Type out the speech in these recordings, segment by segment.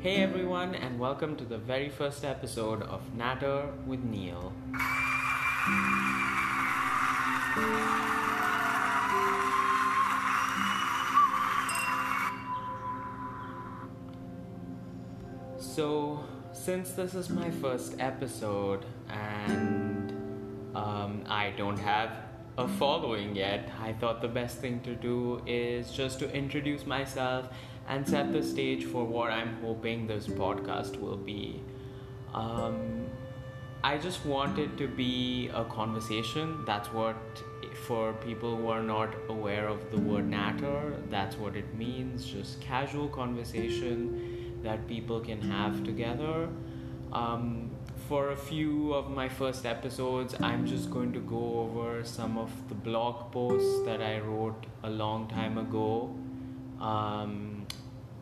Hey everyone, and welcome to the very first episode of Natter with Neil. So, since this is my first episode and um, I don't have a following yet, I thought the best thing to do is just to introduce myself and set the stage for what I'm hoping this podcast will be. Um, I just want it to be a conversation. That's what, for people who are not aware of the word natter, that's what it means. Just casual conversation that people can have together. Um, for a few of my first episodes, I'm just going to go over some of the blog posts that I wrote a long time ago. Um,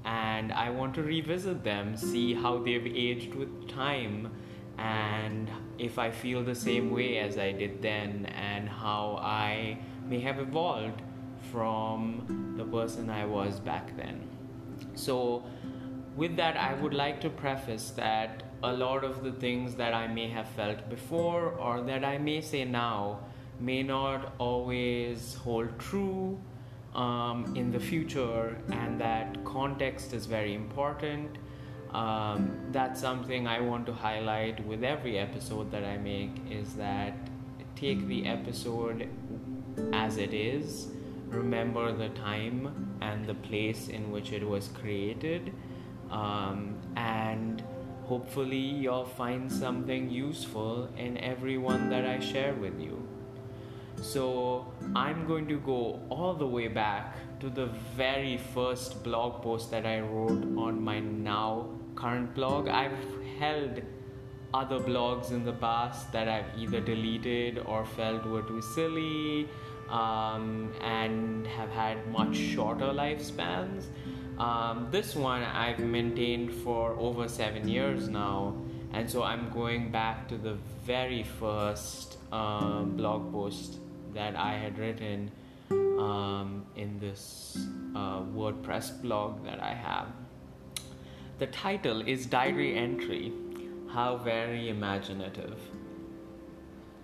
and I want to revisit them, see how they've aged with time, and if I feel the same way as I did then, and how I may have evolved from the person I was back then. So, with that, I would like to preface that a lot of the things that I may have felt before or that I may say now may not always hold true um, in the future, and that context is very important. Um, that's something I want to highlight with every episode that I make is that take the episode as it is, remember the time and the place in which it was created, um, and hopefully, you'll find something useful in every one that I share with you. So, I'm going to go all the way back to the very first blog post that I wrote on my now current blog. I've held other blogs in the past that I've either deleted or felt were too silly um, and have had much shorter lifespans. Um, this one I've maintained for over seven years now, and so I'm going back to the very first uh, blog post that I had written um, in this uh, WordPress blog that I have. The title is Diary Entry How Very Imaginative.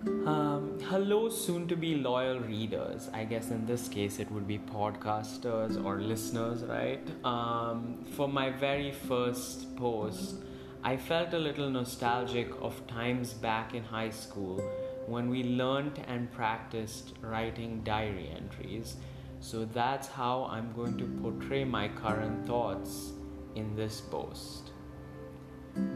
Um, hello, soon to be loyal readers. I guess in this case it would be podcasters or listeners, right? Um, for my very first post, I felt a little nostalgic of times back in high school when we learnt and practiced writing diary entries. So that's how I'm going to portray my current thoughts in this post.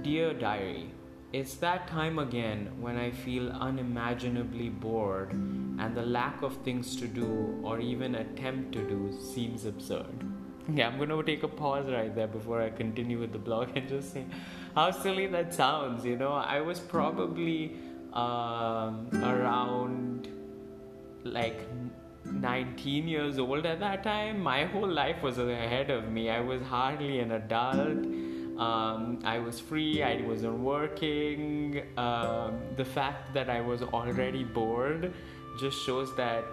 Dear Diary, it's that time again when I feel unimaginably bored and the lack of things to do or even attempt to do seems absurd. Yeah, I'm gonna take a pause right there before I continue with the blog and just say how silly that sounds. You know, I was probably um, around like 19 years old at that time. My whole life was ahead of me. I was hardly an adult um, I was free, I wasn't working. Um, the fact that I was already bored just shows that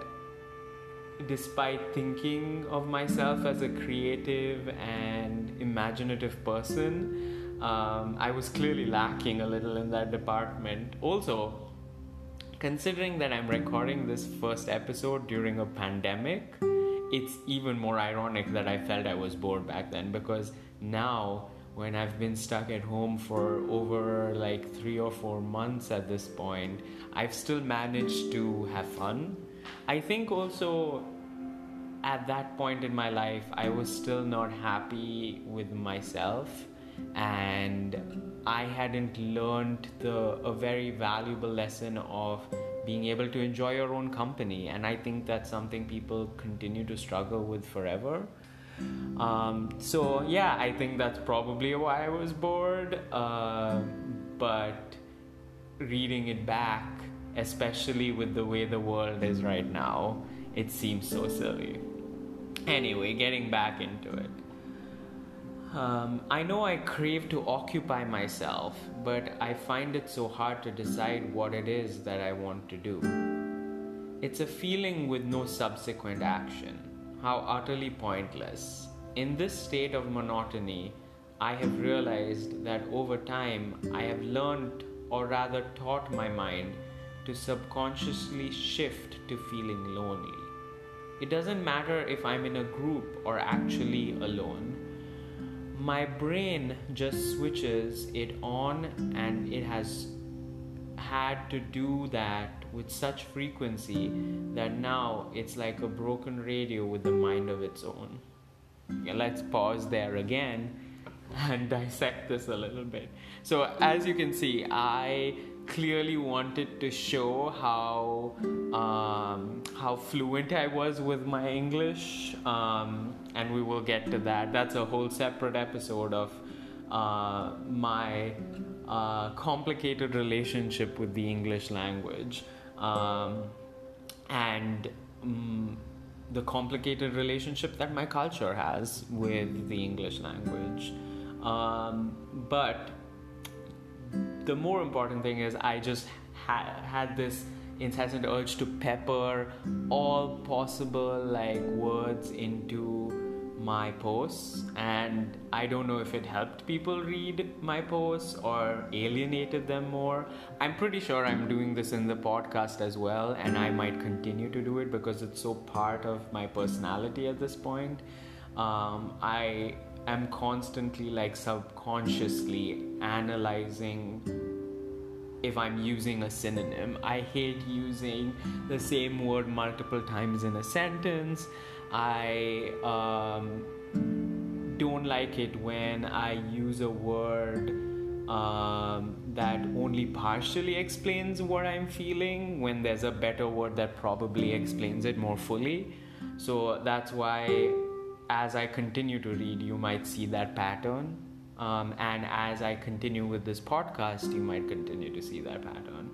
despite thinking of myself as a creative and imaginative person, um, I was clearly lacking a little in that department. Also, considering that I'm recording this first episode during a pandemic, it's even more ironic that I felt I was bored back then because now when I've been stuck at home for over like three or four months at this point, I've still managed to have fun. I think also at that point in my life, I was still not happy with myself and I hadn't learned the a very valuable lesson of being able to enjoy your own company and I think that's something people continue to struggle with forever um, so yeah, I think that's probably why I was bored. Uh, but reading it back, especially with the way the world is right now, it seems so silly. Anyway, getting back into it. Um, I know I crave to occupy myself, but I find it so hard to decide what it is that I want to do. It's a feeling with no subsequent action how utterly pointless. In this state of monotony, I have realized that over time I have learned, or rather taught my mind, to subconsciously shift to feeling lonely. It doesn't matter if I'm in a group or actually alone. My brain just switches it on and it has had to do that with such frequency that now it's like a broken radio with a mind of its own. let's pause there again and dissect this a little bit. So, as you can see, I clearly wanted to show how um, how fluent I was with my English, um, and we will get to that. That's a whole separate episode of uh, my uh, complicated relationship with the English language, um, and um, the complicated relationship that my culture has with the English language. Um, but the more important thing is I just ha- had this incessant urge to pepper all possible like words into my posts. And i don't know if it helped people read my posts or alienated them more. I'm pretty sure i'm doing this in the podcast as well and i might continue to do it because it's so part of my personality at this point. Um, i am constantly like subconsciously analyzing if I'm using a synonym. I hate using the same word multiple times in a sentence. I um, don't like it when I use a word um, that only partially explains what I'm feeling when there's a better word that probably explains it more fully. So that's why as I continue to read, you might see that pattern. Um, and as I continue with this podcast, you might continue to see that pattern.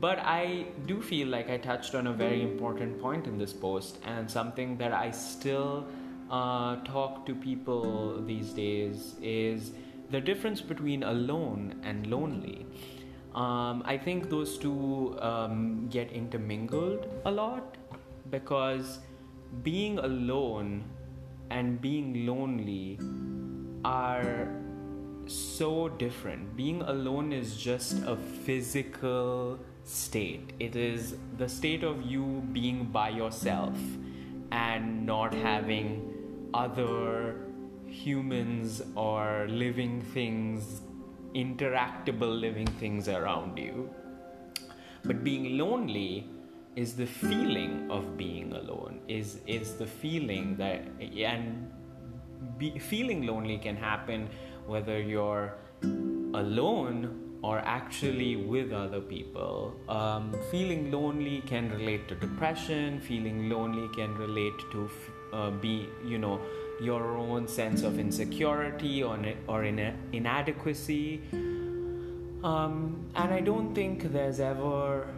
But I do feel like I touched on a very important point in this post, and something that I still uh, talk to people these days is the difference between alone and lonely. Um, I think those two um, get intermingled a lot because being alone and being lonely are so different. Being alone is just a physical state, it is the state of you being by yourself and not having other humans or living things, interactable living things around you. But being lonely is the feeling of being alone is is the feeling that and be, feeling lonely can happen whether you're alone or actually with other people. Um, feeling lonely can relate to depression. Feeling lonely can relate to uh, be you know your own sense of insecurity or or inadequacy. Um, and I don't think there's ever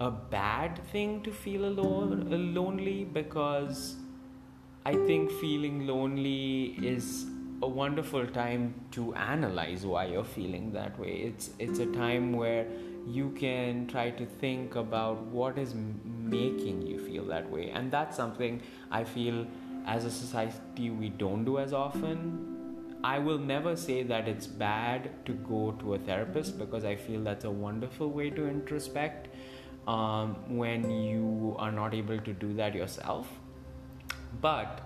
a bad thing to feel alone, lonely because I think feeling lonely is a wonderful time to analyze why you're feeling that way. It's it's a time where you can try to think about what is making you feel that way, and that's something I feel as a society we don't do as often. I will never say that it's bad to go to a therapist because I feel that's a wonderful way to introspect um, when you are not able to do that yourself. But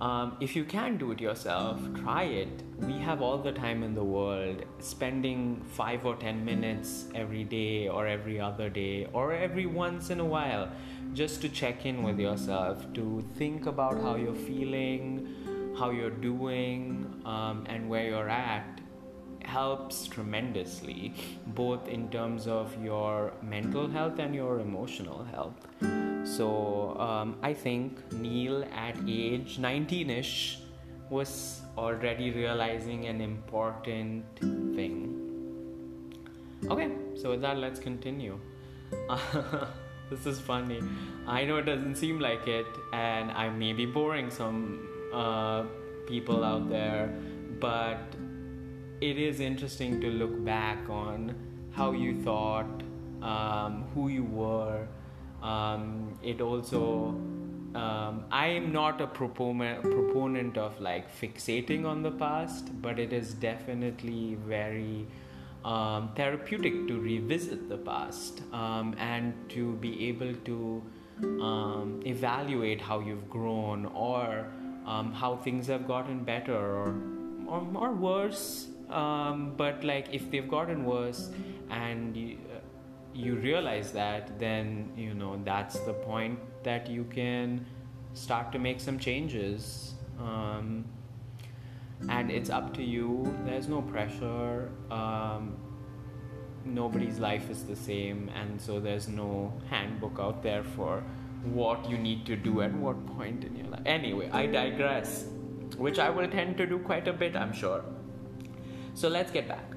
um, if you can do it yourself, try it. We have all the time in the world. Spending five or ten minutes every day, or every other day, or every once in a while, just to check in with yourself, to think about how you're feeling, how you're doing, um, and where you're at helps tremendously, both in terms of your mental health and your emotional health. So um, I think Neil at age 19 ish was already realizing an important thing. Okay, so with that, let's continue. this is funny. I know it doesn't seem like it, and I may be boring some uh, people out there, but it is interesting to look back on how you thought, um, who you were. Um, it also um, I am not a proponent proponent of like fixating on the past, but it is definitely very um, therapeutic to revisit the past um, and to be able to um, evaluate how you've grown or um, how things have gotten better or or, or worse. Um, but like if they've gotten worse and you, uh, you realize that, then you know that's the point that you can start to make some changes. Um, and it's up to you. There's no pressure. Um, nobody's life is the same, and so there's no handbook out there for what you need to do at what point in your life. Anyway, I digress, which I will tend to do quite a bit, I'm sure. So let's get back.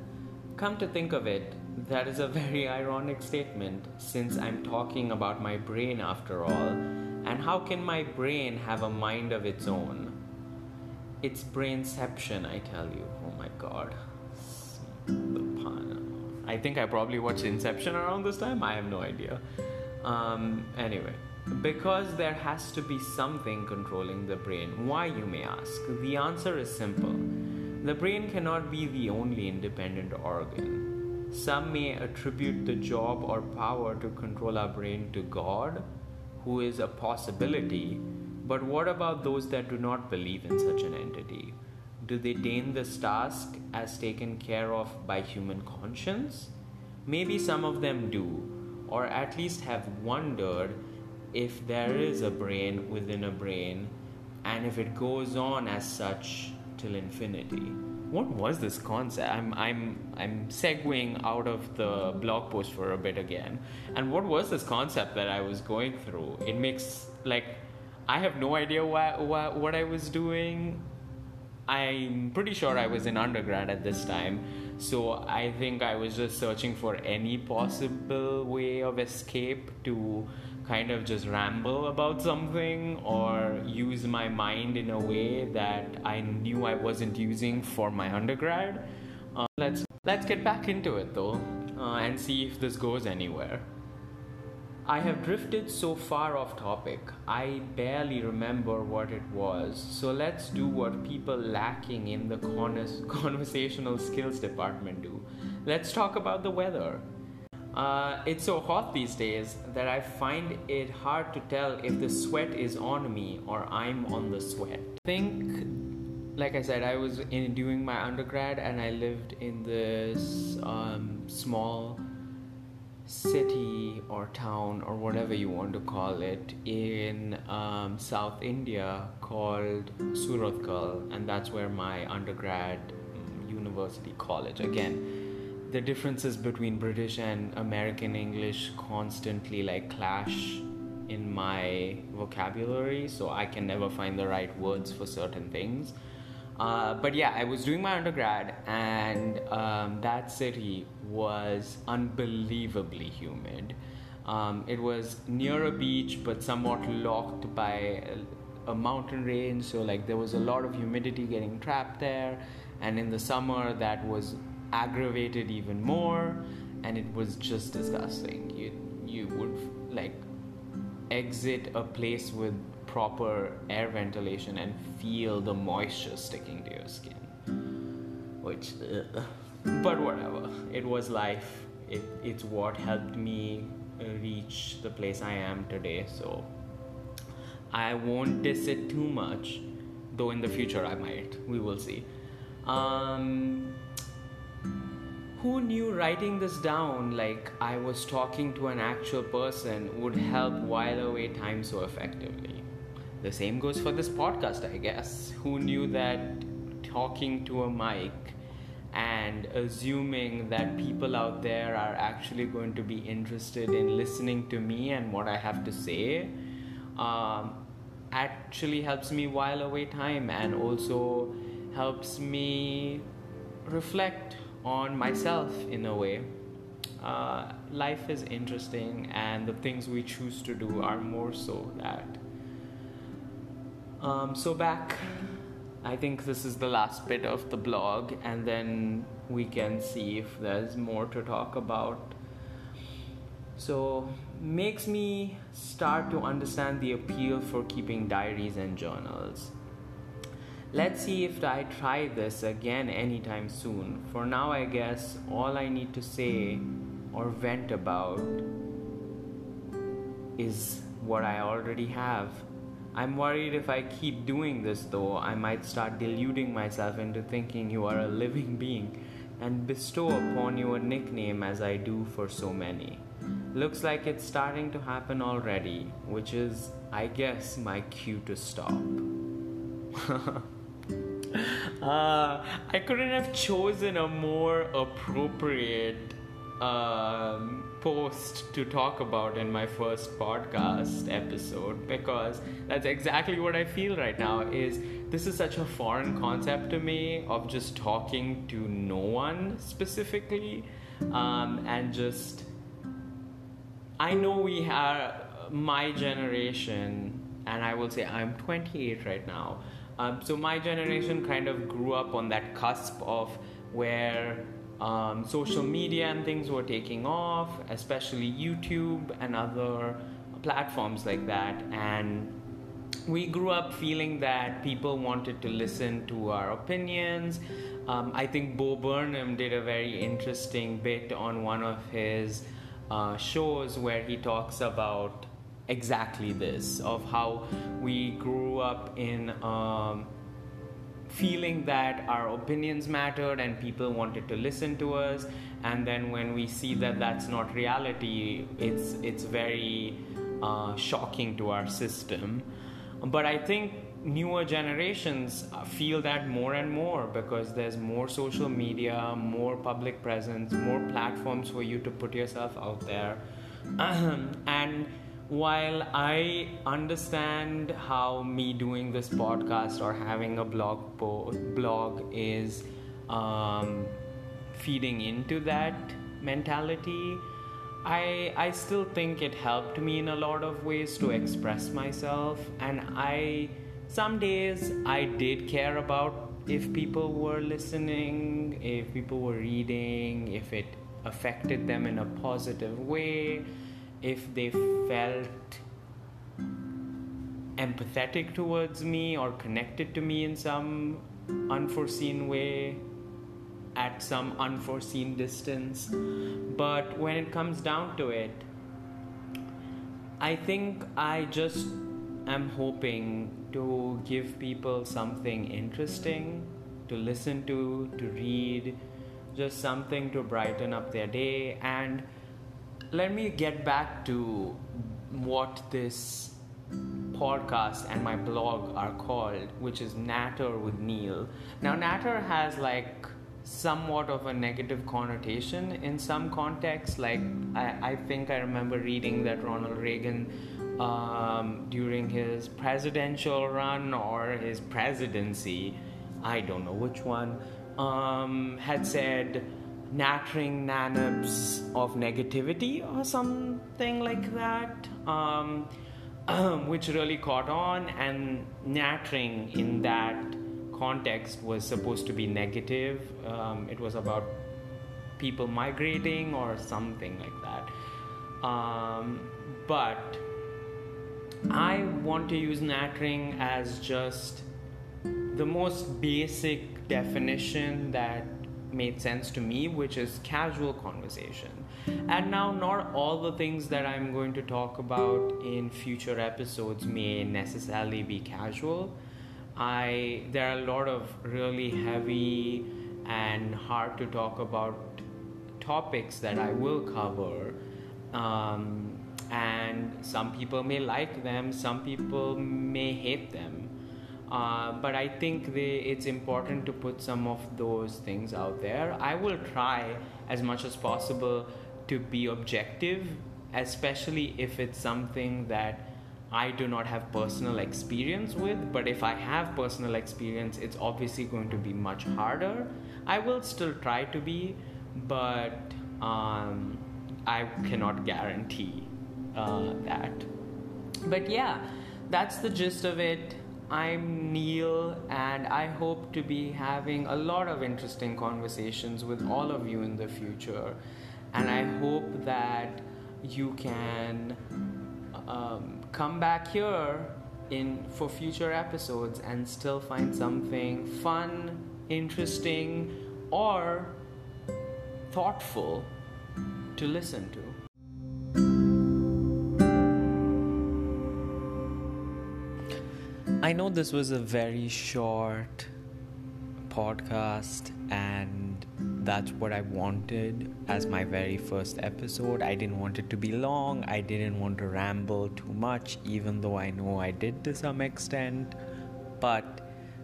Come to think of it, that is a very ironic statement since I'm talking about my brain after all. And how can my brain have a mind of its own? It's brainception, I tell you. Oh my god. I think I probably watched Inception around this time. I have no idea. Um, anyway, because there has to be something controlling the brain. Why, you may ask? The answer is simple. The brain cannot be the only independent organ. Some may attribute the job or power to control our brain to God, who is a possibility, but what about those that do not believe in such an entity? Do they deign this task as taken care of by human conscience? Maybe some of them do, or at least have wondered if there is a brain within a brain and if it goes on as such till infinity. What was this concept? I'm I'm I'm segueing out of the blog post for a bit again. And what was this concept that I was going through? It makes like I have no idea why, why, what I was doing. I'm pretty sure I was in undergrad at this time, so I think I was just searching for any possible way of escape to kind of just ramble about something or use my mind in a way that I knew I wasn't using for my undergrad. Uh, let's let's get back into it though, uh, and see if this goes anywhere. I have drifted so far off topic, I barely remember what it was. So let's do what people lacking in the conversational skills department do. Let's talk about the weather. Uh, it's so hot these days that I find it hard to tell if the sweat is on me or I'm on the sweat. I think, like I said, I was in doing my undergrad and I lived in this um, small city or town or whatever you want to call it in um, South India called Surathkal, and that's where my undergrad um, university college. Again, the differences between British and American English constantly like clash in my vocabulary, so I can never find the right words for certain things. Uh, but yeah, I was doing my undergrad, and um, that city was unbelievably humid. Um, it was near a beach, but somewhat locked by a, mountain range, so like there was a lot of humidity getting trapped there. And in the summer, that was aggravated even more, and it was just disgusting. You you would like exit a place with proper air ventilation and feel the moisture sticking to your skin. Which, uh, but whatever. It was life. It, it's what helped me reach the place I am today. So I won't diss it too much, though in the future I might. We will see. Um, who knew writing this down like I was talking to an actual person would help while away time so effectively? The same goes for this podcast, I guess. Who knew that talking to a mic and assuming that people out there are actually going to be interested in listening to me and what I have to say um, actually helps me while away time and also helps me reflect on myself in a way. Uh, life is interesting, and the things we choose to do are more so that. Um, so back, I think this is the last bit of the blog, and then we can see if there's more to talk about. So, makes me start to understand the appeal for keeping diaries and journals. Let's see if I try this again anytime soon. For now, I guess all I need to say or vent about is what I already have. I'm worried if I keep doing this though, I might start deluding myself into thinking you are a living being and bestow upon you a nickname as I do for so many. Looks like it's starting to happen already, which is, I guess, my cue to stop. uh, I couldn't have chosen a more appropriate um, post to talk about in my first podcast episode because that's exactly what I feel right now is this is such a foreign concept to me of just talking to no one specifically um, and just I know we have my generation and I will say I'm 28 right now um, so my generation kind of grew up on that cusp of where um, social media and things were taking off, especially YouTube and other platforms like that. And we grew up feeling that people wanted to listen to our opinions. Um, I think Bo Burnham did a very interesting bit on one of his uh, shows where he talks about exactly this of how we grew up in um, feeling that our opinions mattered and people wanted to listen to us. And then when we see that that's not reality it's it's very uh, shocking to our system. But i think newer generations feel that more and more because there's more social media more public presence more platforms for you to put yourself out there. And while I understand how me doing this podcast or having a blog po- blog is um, feeding into that mentality, I I still think it helped me in a lot of ways to express myself, and I some days I did care about if people were listening, if people were reading, if it affected them in a positive way if they felt empathetic towards me or connected to me in some unforeseen way at some unforeseen distance. But when it comes down to it, I think I just am hoping to give people something interesting to listen to, to read, just something to brighten up their day and let me get back to what this podcast and my blog are called, which is Natter with Neil. Now, Natter has like somewhat of a negative connotation in some contexts. Like, I, I think I remember reading that Ronald Reagan, um, during his presidential run or his presidency, I don't know which one, um, had said, nattering nabobs of negativity or something like that, um, which really caught on. And nattering in that context was supposed to be negative. Um, it was about people migrating or something like that. Um, but I want to use nattering as just the most basic definition that made sense to me, which is casual conversation. And now, not all the things that I'm going to talk about in future episodes may necessarily be casual. I there are a lot of really heavy and hard to talk about topics that I will cover. Um, and some people may like them, some people may hate them uh, but I think they, it's important to put some of those things out there. I will try as much as possible to be objective, especially if it's something that I do not have personal experience with. But if I have personal experience, it's obviously going to be much harder. I will still try to be, but um, I cannot guarantee uh, that. But yeah, that's the gist of it. I'm Neil, and I hope to be having a lot of interesting conversations with all of you in the future. And I hope that you can um, come back here in for future episodes and still find something fun, interesting, or thoughtful to listen to. I know this was a very short podcast and that's what I wanted as my very first episode. I didn't want it to be long, I didn't want to ramble too much, even though I know I did to some extent. But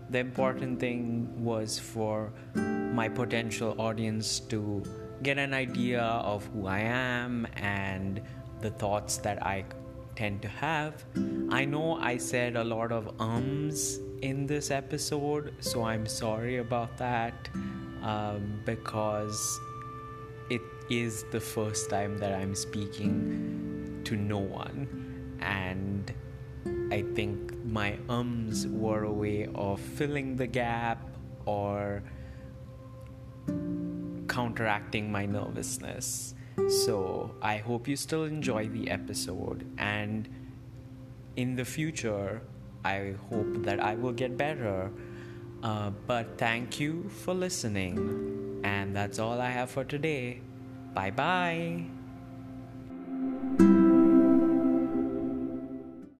the important thing was for my potential audience to get an idea of who I am and the thoughts that I tend to have. I know I said a lot of ums in this episode, so I'm sorry about that um, because it is the first time that I'm speaking to no one, and I think my ums were a way of filling the gap or counteracting my nervousness. So I hope you still enjoy the episode, and in the future, I hope that I will get better. Uh, but thank you for listening, and that's all I have for today. Bye bye.